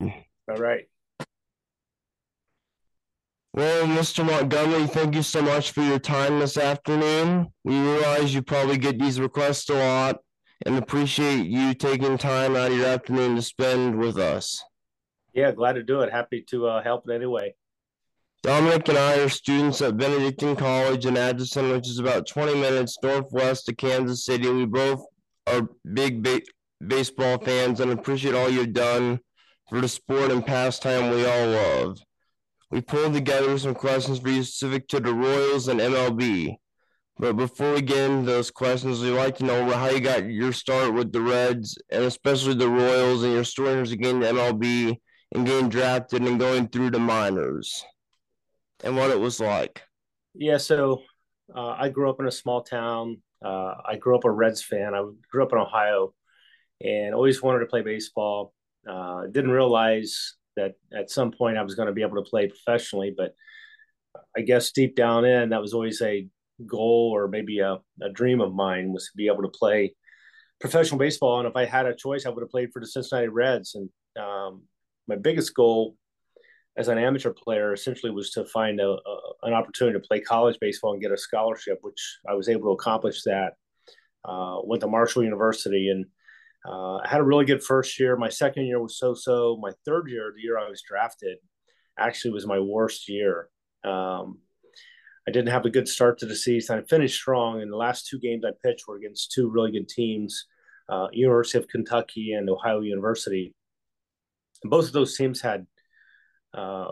All right. Well, Mr. Montgomery, thank you so much for your time this afternoon. We realize you probably get these requests a lot and appreciate you taking time out of your afternoon to spend with us. Yeah, glad to do it. Happy to uh, help in any way. Dominic and I are students at Benedictine College in Atchison, which is about 20 minutes northwest of Kansas City. We both are big ba- baseball fans and appreciate all you've done for the sport and pastime we all love. We pulled together some questions for you specific to the Royals and MLB. But before we get into those questions, we'd like to know how you got your start with the Reds and especially the Royals and your stories of getting to MLB and getting drafted and going through the minors and what it was like. Yeah, so uh, I grew up in a small town. Uh, I grew up a Reds fan. I grew up in Ohio and always wanted to play baseball. Uh, didn't realize that at some point I was going to be able to play professionally, but I guess deep down in that was always a goal or maybe a, a dream of mine was to be able to play professional baseball. And if I had a choice, I would have played for the Cincinnati Reds. And um, my biggest goal as an amateur player essentially was to find a, a, an opportunity to play college baseball and get a scholarship, which I was able to accomplish that. Uh, went to Marshall University and uh, I had a really good first year. My second year was so so. My third year, the year I was drafted, actually was my worst year. Um, I didn't have a good start to the season. I finished strong, and the last two games I pitched were against two really good teams, uh, University of Kentucky and Ohio University. And both of those teams had uh,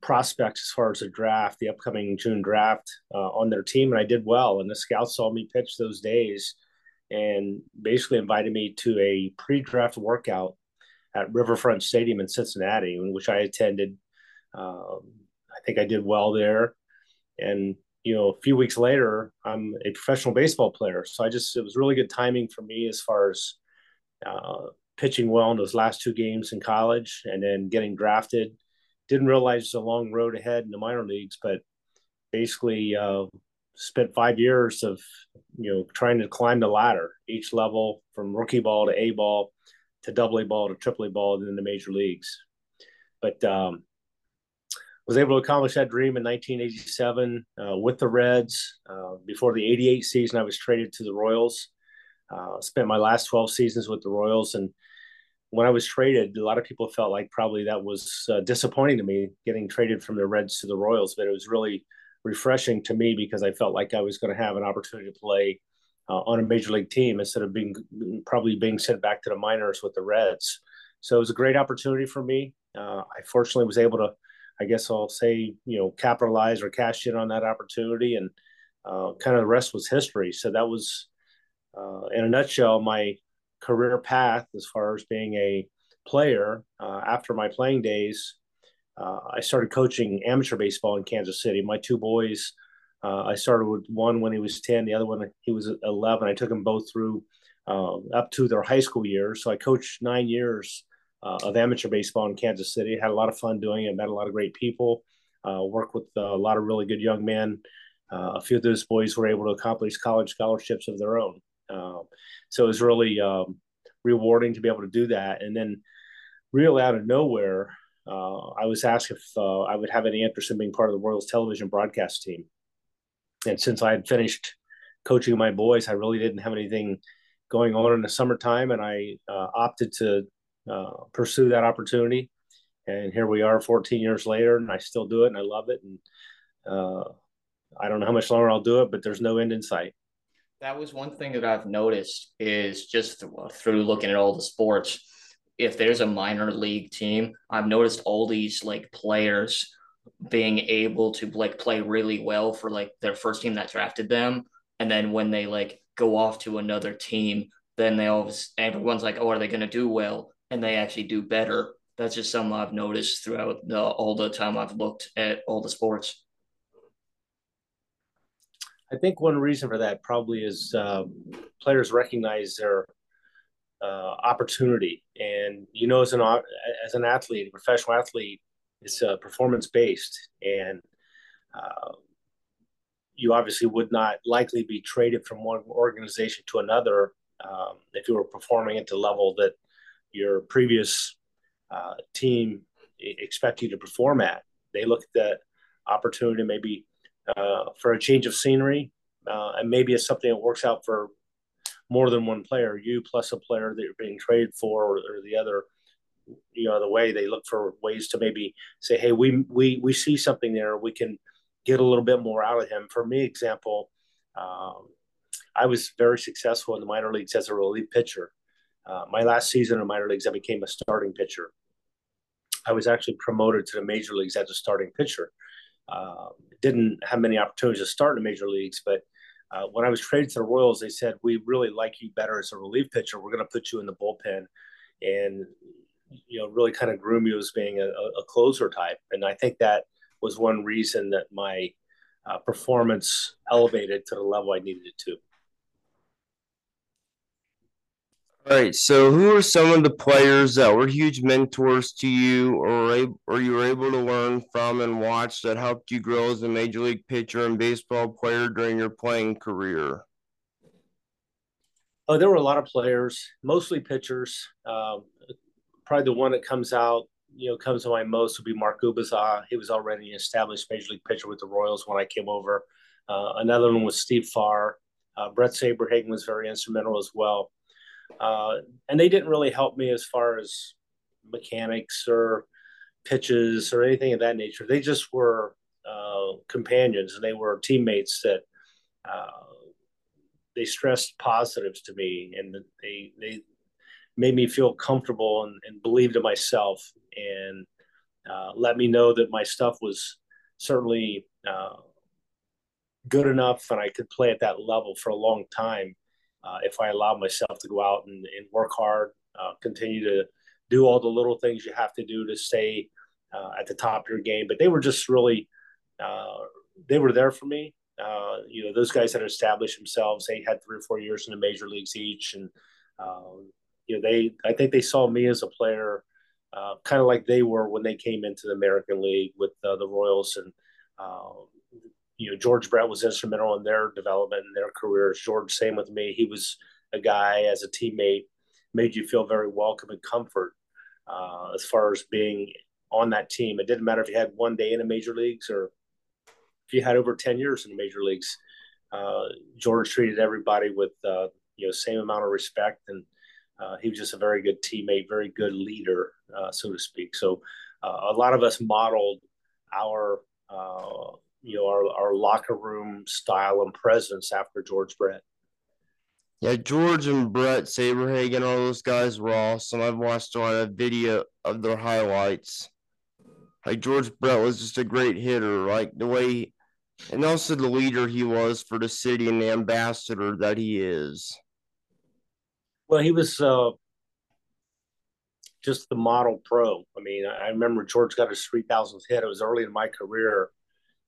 prospects as far as the draft, the upcoming June draft, uh, on their team, and I did well. And the scouts saw me pitch those days and basically invited me to a pre-draft workout at Riverfront Stadium in Cincinnati, in which I attended. Um, I think I did well there, and you know, a few weeks later, I'm a professional baseball player. So I just it was really good timing for me as far as uh, pitching well in those last two games in college, and then getting drafted. Didn't realize the long road ahead in the minor leagues, but basically uh, spent five years of you know trying to climb the ladder each level from rookie ball to a ball to double a ball to triple a ball and then the major leagues. But um, was able to accomplish that dream in 1987 uh, with the reds uh, before the 88 season i was traded to the royals. Uh, spent my last 12 seasons with the royals. And when i was traded a lot of people felt like probably that was uh, disappointing to me getting traded from the reds to the royals. But it was really refreshing to me because I felt like I was going to have an opportunity to play uh, on a major league team instead of being probably being sent back to the minors with the Reds. So it was a great opportunity for me. Uh, I fortunately was able to, I guess I'll say, you know, capitalize or cash in on that opportunity, and uh, kind of the rest was history. So that was, uh, in a nutshell, my career path as far as being a player. Uh, after my playing days, uh, I started coaching amateur baseball in Kansas City. My two boys, uh, I started with one when he was 10, the other one, he was 11. I took them both through uh, up to their high school years. So I coached nine years uh, of amateur baseball in Kansas City. Had a lot of fun doing it, met a lot of great people, uh, worked with a lot of really good young men. Uh, a few of those boys were able to accomplish college scholarships of their own. so it was really um, rewarding to be able to do that. And then, real out of nowhere, uh, I was asked if uh, I would have any interest in being part of the Royals television broadcast team. And since I had finished coaching my boys, I really didn't have anything going on in the summertime, and I uh, opted to uh, pursue that opportunity. And here we are, 14 years later, and I still do it, and I love it. And uh, I don't know how much longer I'll do it, but there's no end in sight. That was one thing that I've noticed is just through looking at all the sports if there's a minor league team, I've noticed all these like players being able to like play really well for like their first team that drafted them, and then when they like go off to another team, then they always everyone's like, oh, are they going to do well? And they actually do better. That's just something I've noticed throughout the, all the time I've looked at all the sports. I think one reason for that probably is uh, players recognize their uh, opportunity. And you know, as an as an athlete, a professional athlete, it's uh, performance based, and uh, you obviously would not likely be traded from one organization to another um, if you were performing at the level that your previous uh, team expect you to perform at. They look at that opportunity maybe uh, for a change of scenery, uh, and maybe it's something that works out for more than one player, you plus a player that you're being traded for, or, or the other you know the way they look for ways to maybe say hey we we we see something there. We can get a little bit more out of him. For me example um, i was very successful in the minor leagues as a relief pitcher. Uh, my last season in minor leagues i became a starting pitcher. I was actually promoted to the major leagues as a starting pitcher. Uh, didn't have many opportunities to start in the major leagues but uh, when I was traded to the Royals, they said we really like you better as a relief pitcher. We're going to put you in the bullpen, and you know really kind of groom you as being a, a closer type. And I think that was one reason that my uh, performance elevated to the level I needed it to. All right. So, who are some of the players that were huge mentors to you, or or you were able to learn from and watch that helped you grow as a major league pitcher and baseball player during your playing career? Oh, there were a lot of players, mostly pitchers. Um, probably the one that comes out, you know, comes to mind most would be Mark Gubicza. He was already an established major league pitcher with the Royals when I came over. Uh, another one was Steve Farr. Uh, Bret Saberhagen was very instrumental as well. Uh, and they didn't really help me as far as mechanics or pitches or anything of that nature. They just were uh, companions and they were teammates that uh, they stressed positives to me and they they made me feel comfortable and, and believed in myself and uh, let me know that my stuff was certainly uh, good enough and I could play at that level for a long time uh, if I allow myself to go out and, and work hard, uh, continue to do all the little things you have to do to stay uh, at the top of your game. But they were just really, uh, they were there for me. Uh, you know, those guys had established themselves. They had three or four years in the major leagues each, and um, you know, they I think they saw me as a player. Uh, kind of like they were when they came into the American League with the Royals, and um, you know, George Brett was instrumental in their development and their careers. George, same with me. He was a guy as a teammate, made you feel very welcome and comfort uh, as far as being on that team. It didn't matter if you had one day in the major leagues or if you had over 10 years in the major leagues. Uh, George treated everybody with, uh, you know, same amount of respect. And uh, he was just a very good teammate, very good leader, uh, so to speak. So uh, a lot of us modeled our you know our, our locker room style and presence after George Brett. Yeah, George and Bret Saberhagen, all those guys were awesome. I've watched a lot of video of their highlights. Like George Brett was just a great hitter, like the way, and also the leader he was for the city and the ambassador that he is. Well, he was uh, just the model pro. I mean, I remember George got his 3,000th hit. It was early in my career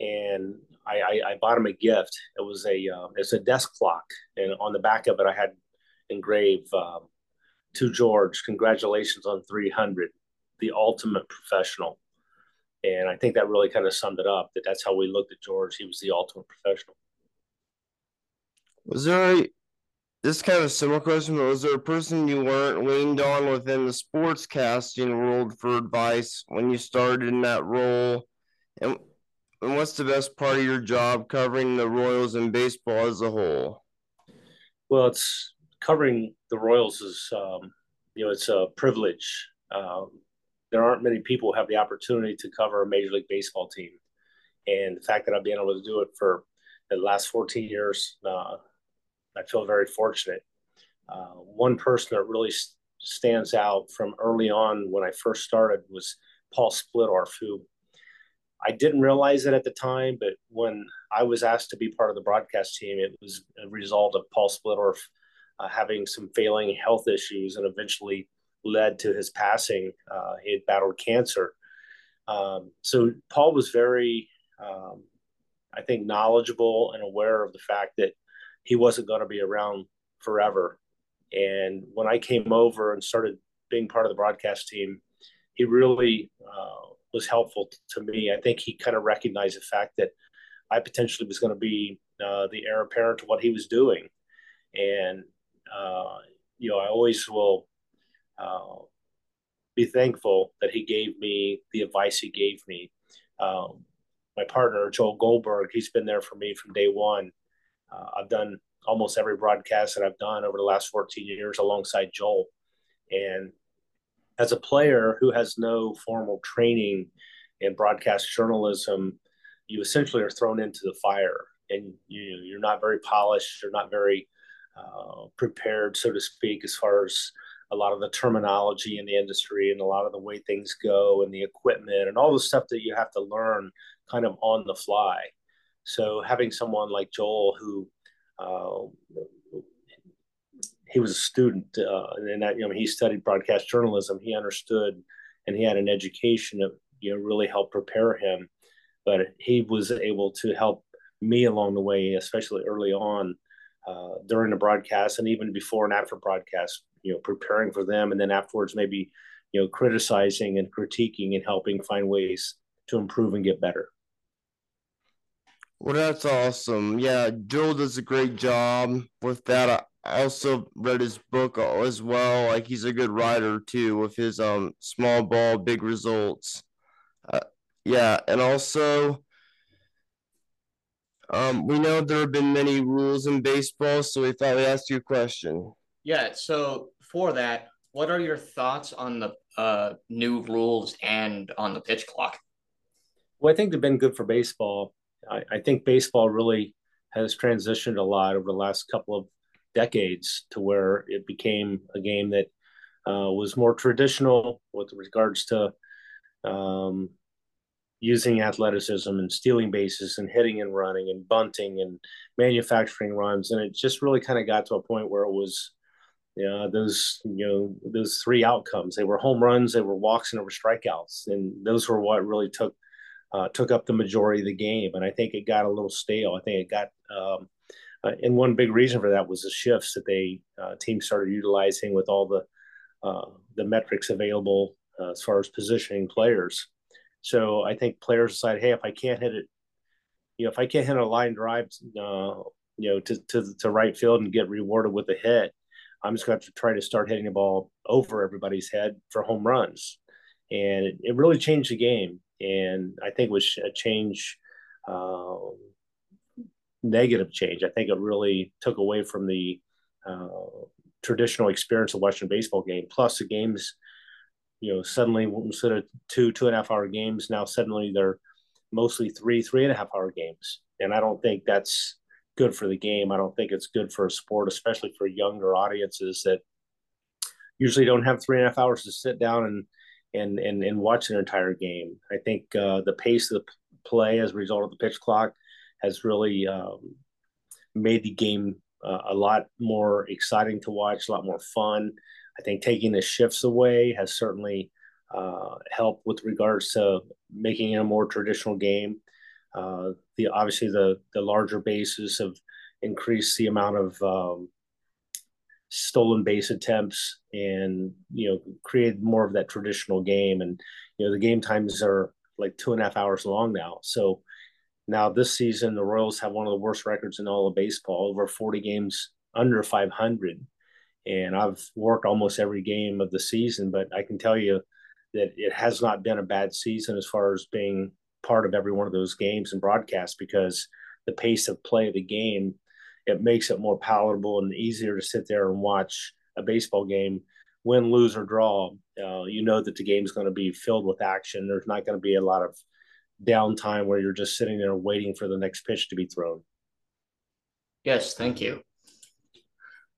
and I, I, I, bought him a gift. It was a uh, it's a desk clock, and on the back of it, I had engraved um, to George, "Congratulations on 300, the ultimate professional." And I think that really kind of summed it up. That that's how we looked at George. He was the ultimate professional. Was there a this kind of similar question, but was there a person you weren't leaned on within the sports casting world for advice when you started in that role? And and what's the best part of your job covering the Royals and baseball as a whole? Well, it's covering the Royals is, um, you know, it's a privilege. Um, there aren't many people who have the opportunity to cover a Major League Baseball team. And the fact that I've been able to do it for the last 14 years, uh, I feel very fortunate. Uh, one person that really stands out from early on when I first started was Paul Splittorff, who I didn't realize it at the time, but when I was asked to be part of the broadcast team, it was a result of Paul Splittorff uh, having some failing health issues and eventually led to his passing. Uh, he had battled cancer. Um, so Paul was very, um, I think, knowledgeable and aware of the fact that he wasn't going to be around forever. And when I came over and started being part of the broadcast team, he really uh, was helpful to me. I think he kind of recognized the fact that I potentially was going to be uh, the heir apparent to what he was doing, and uh, you know I always will uh, be thankful that he gave me the advice he gave me. Um, my partner Joel Goldberg, he's been there for me from day one. Uh, I've done almost every broadcast that I've done over the last 14 years alongside Joel, and as a player who has no formal training in broadcast journalism, you essentially are thrown into the fire, and you you're not very polished, you're not very uh, prepared, so to speak, as far as a lot of the terminology in the industry and a lot of the way things go and the equipment and all the stuff that you have to learn kind of on the fly. So having someone like Joel who uh, he was a student uh, and that you know he studied broadcast journalism, he understood and he had an education that you know really helped prepare him. But he was able to help me along the way, especially early on uh, during the broadcast and even before and after broadcast, you know, preparing for them, and then afterwards maybe you know criticizing and critiquing and helping find ways to improve and get better. Well, that's awesome. Yeah, Joel does a great job with that. I also read his book as well. Like he's a good writer too, with his um small ball, big results. Uh, yeah, and also um, we know there have been many rules in baseball, so we thought we'd ask you a question. Yeah, so for that, what are your thoughts on the uh, new rules and on the pitch clock? Well, I think they've been good for baseball. I, I think baseball really has transitioned a lot over the last couple of decades to where it became a game that uh, was more traditional with regards to um, using athleticism and stealing bases and hitting and running and bunting and manufacturing runs. And it just really kind of got to a point where it was, those, you know, those three outcomes. They were home runs, they were walks, and they were strikeouts. And those were what really took uh, took up the majority of the game. And I think it got a little stale. I think it got um, uh, and one big reason for that was the shifts that they uh, teams started utilizing with all the uh, the metrics available uh, as far as positioning players. So I think players decide, hey, if I can't hit it, you know, if I can't hit a line drive, uh, you know, to, to to right field and get rewarded with a hit, I'm just going to, try to start hitting the ball over everybody's head for home runs, and it really changed the game. And I think it was a change, uh, negative change. I think it really took away from the uh, traditional experience of watching baseball game. Plus, the games you know, suddenly instead of two, two and a half hour games, now suddenly they're mostly three, three and a half hour games. And I don't think that's good for the game. I don't think it's good for a sport, especially for younger audiences that usually don't have three and a half hours to sit down and and and, and watch an entire game. I think uh, the pace of the play as a result of the pitch clock has really um, made the game uh, a lot more exciting to watch, a lot more fun. I think taking the shifts away has certainly uh, helped with regards to making it a more traditional game. Uh, the obviously the the larger bases have increased the amount of um, stolen base attempts and you know created more of that traditional game. And you know the game times are like two and a half hours long now. So now this season the royals have one of the worst records in all of baseball over 40 games under 500 and I've worked almost every game of the season, but I can tell you that it has not been a bad season as far as being part of every one of those games and broadcast because the pace of play of the game it makes it more palatable and easier to sit there and watch a baseball game. Win lose or draw uh, you know that the game is going to be filled with action. There's not going to be a lot of downtime where you're just sitting there waiting for the next pitch to be thrown. Yes thank you.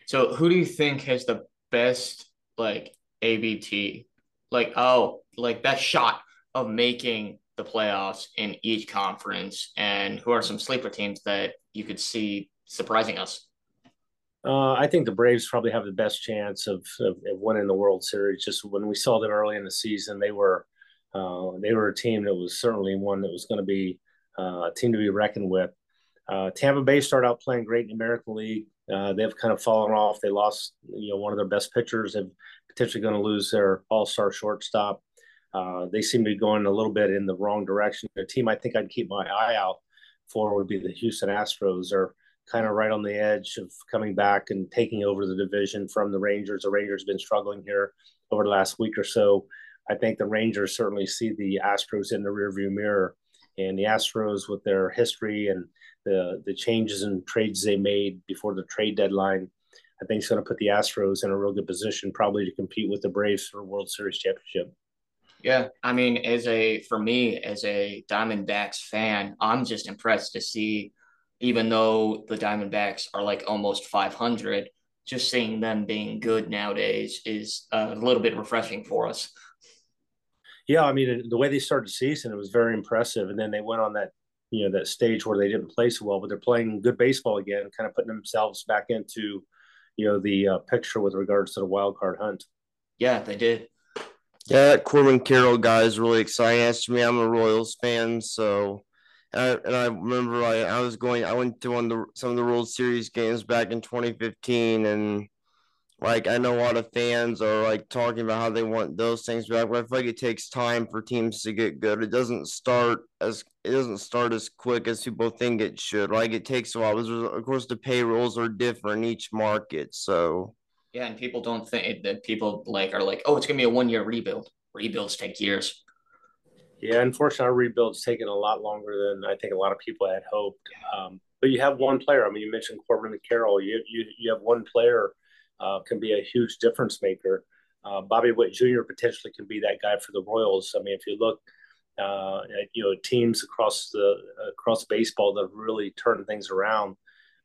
So who do you think has the best like ABT? Like oh, like best shot of making the playoffs in each conference, and who are some sleeper teams that you could see surprising us? Uh, I think the Braves probably have the best chance of, of, of, winning the World Series. Just when we saw them early in the season, they were uh, they were a team that was certainly one that was going to be uh, a team to be reckoned with. Uh, Tampa Bay started out playing great in the American League. Uh, they've kind of fallen off. They lost, you know, one of their best pitchers. They're potentially going to lose their all-star shortstop. Uh, they seem to be going a little bit in the wrong direction. The team I think I'd keep my eye out for would be the Houston Astros. They're kind of right on the edge of coming back and taking over the division from the Rangers. The Rangers have been struggling here over the last week or so. I think the Rangers certainly see the Astros in the rearview mirror, and the Astros with their history and the the changes and trades they made before the trade deadline, I think it's going to put the Astros in a real good position, probably to compete with the Braves for a World Series championship. Yeah, I mean, as a for me as a Diamondbacks fan, I'm just impressed to see, even though the Diamondbacks are like almost 500, just seeing them being good nowadays is a little bit refreshing for us. Yeah, I mean, the way they started the season, it was very impressive, and then they went on that you know that stage where they didn't play so well, but they're playing good baseball again, kind of putting themselves back into you know the uh, picture with regards to the wild card hunt. Yeah, they did. Yeah, that Corbin Carroll guy is really exciting. As to me, I'm a Royals fan, so and I, and I remember I, I was going. I went to one of the some of the World Series games back in 2015, and like I know a lot of fans are like talking about how they want those things back, but I feel like it takes time for teams to get good. It doesn't start as it doesn't start as quick as people think it should. Like it takes a while. Because of course, the payrolls are different in each market, so yeah, and people don't think that people like are like, oh, it's gonna be a one year rebuild. Rebuilds take years. Yeah, unfortunately, our rebuild's taken a lot longer than I think a lot of people had hoped. Um, but you have one player. I mean, you mentioned Corbin Carroll. You you you have one player uh, can be a huge difference maker. Uh, Bobby Witt Jr. potentially can be that guy for the Royals. I mean, if you look uh, at you know teams across the across baseball that really turned things around,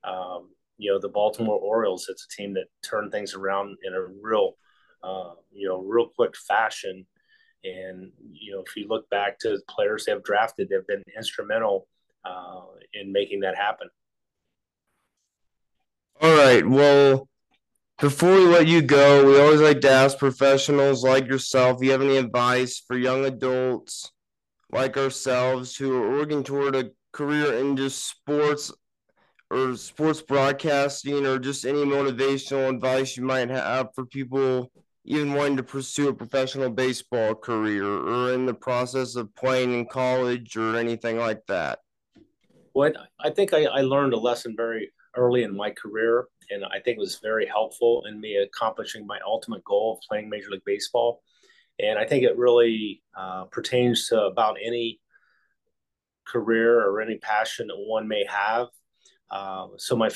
um, you know the Baltimore Orioles. It's a team that turned things around in a real uh, you know real quick fashion. And you know, if you look back to players they have drafted, they've been instrumental uh, in making that happen. All right. Well, before we let you go, we always like to ask professionals like yourself, do you have any advice for young adults like ourselves who are working toward a career in just sports or sports broadcasting or just any motivational advice you might have for people even wanting to pursue a professional baseball career or in the process of playing in college or anything like that? Well, I think I, I learned a lesson very early in my career and I think it was very helpful in me accomplishing my ultimate goal of playing Major League Baseball. And I think it really uh, pertains to about any career or any passion that one may have. Uh, so my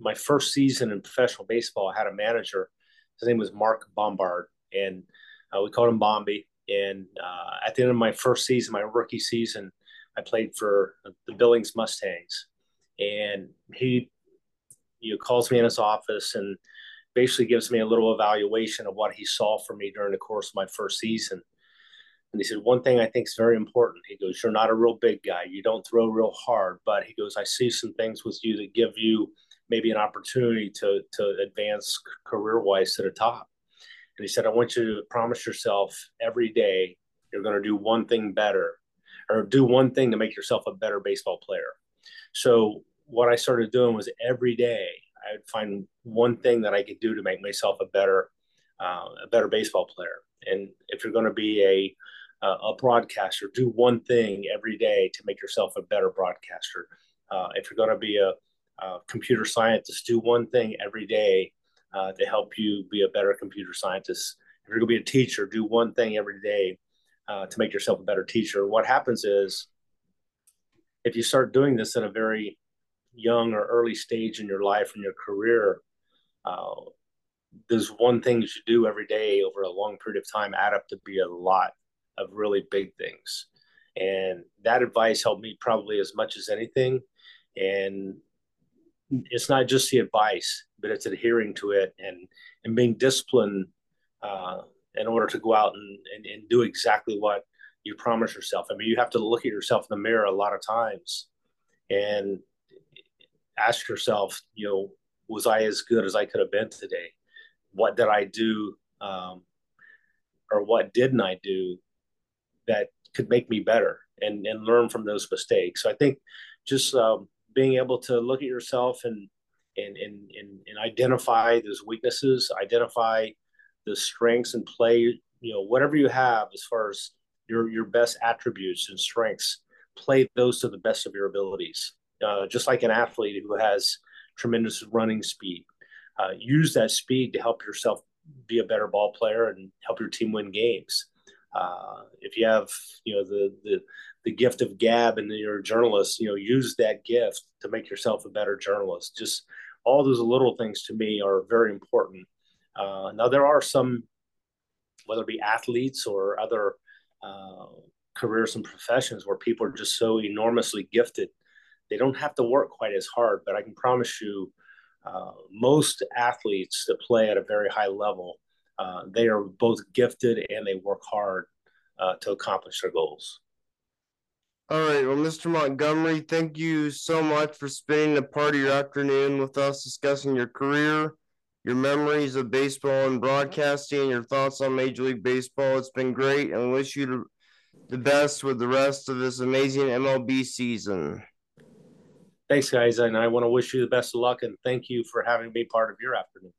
my first season in professional baseball, I had a manager. His name was Mark Bombard, and uh, we called him Bombi. And uh, at the end of my first season, my rookie season, I played for the Billings Mustangs, and he you know, calls me in his office and basically gives me a little evaluation of what he saw for me during the course of my first season. And he said, One thing I think is very important. He goes, You're not a real big guy. You don't throw real hard. But he goes, I see some things with you that give you maybe an opportunity to, to advance career wise to the top. And he said, I want you to promise yourself every day you're going to do one thing better or do one thing to make yourself a better baseball player. So what I started doing was every day I would find one thing that I could do to make myself a better uh, a better baseball player. And if you're going to be a a broadcaster, do one thing every day to make yourself a better broadcaster. Uh, if you're going to be a, a, computer scientists do one thing every day uh, to help you be a better computer scientist. If you're going to be a teacher, do one thing every day uh, to make yourself a better teacher. What happens is, if you start doing this at a very young or early stage in your life and your career, uh, one thing you do every day over a long period of time add up to be a lot of really big things. And that advice helped me probably as much as anything. And it's not just the advice, but it's adhering to it and, and being disciplined uh, in order to go out and, and, and do exactly what you promise yourself. I mean, you have to look at yourself in the mirror a lot of times and ask yourself, you know, was I as good as I could have been today? What did I do, um, or what didn't I do that could make me better, and and learn from those mistakes. So I think just um, being able to look at yourself and and and and, and identify those weaknesses, identify the strengths, and play. You know, whatever you have as far as your your best attributes and strengths, play those to the best of your abilities uh, just like an athlete who has tremendous running speed. Uh, use that speed to help yourself be a better ball player and help your team win games. Uh, if you have, you know, the the the gift of gab and you're a journalist, you know, use that gift to make yourself a better journalist. Just all those little things to me are very important. Uh, now there are some, whether it be athletes or other uh, careers and professions, where people are just so enormously gifted, they don't have to work quite as hard. But I can promise you, uh, most athletes that play at a very high level, uh, they are both gifted and they work hard uh, to accomplish their goals. All right, well, Mr. Montgomery, thank you so much for spending a part of your afternoon with us discussing your career, your memories of baseball and broadcasting, and your thoughts on Major League Baseball. It's been great, and we wish you the best with the rest of this amazing MLB season. Thanks, guys, and I want to wish you the best of luck and thank you for having me part of your afternoon.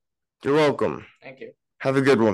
You're welcome. Thank you. Have a good one.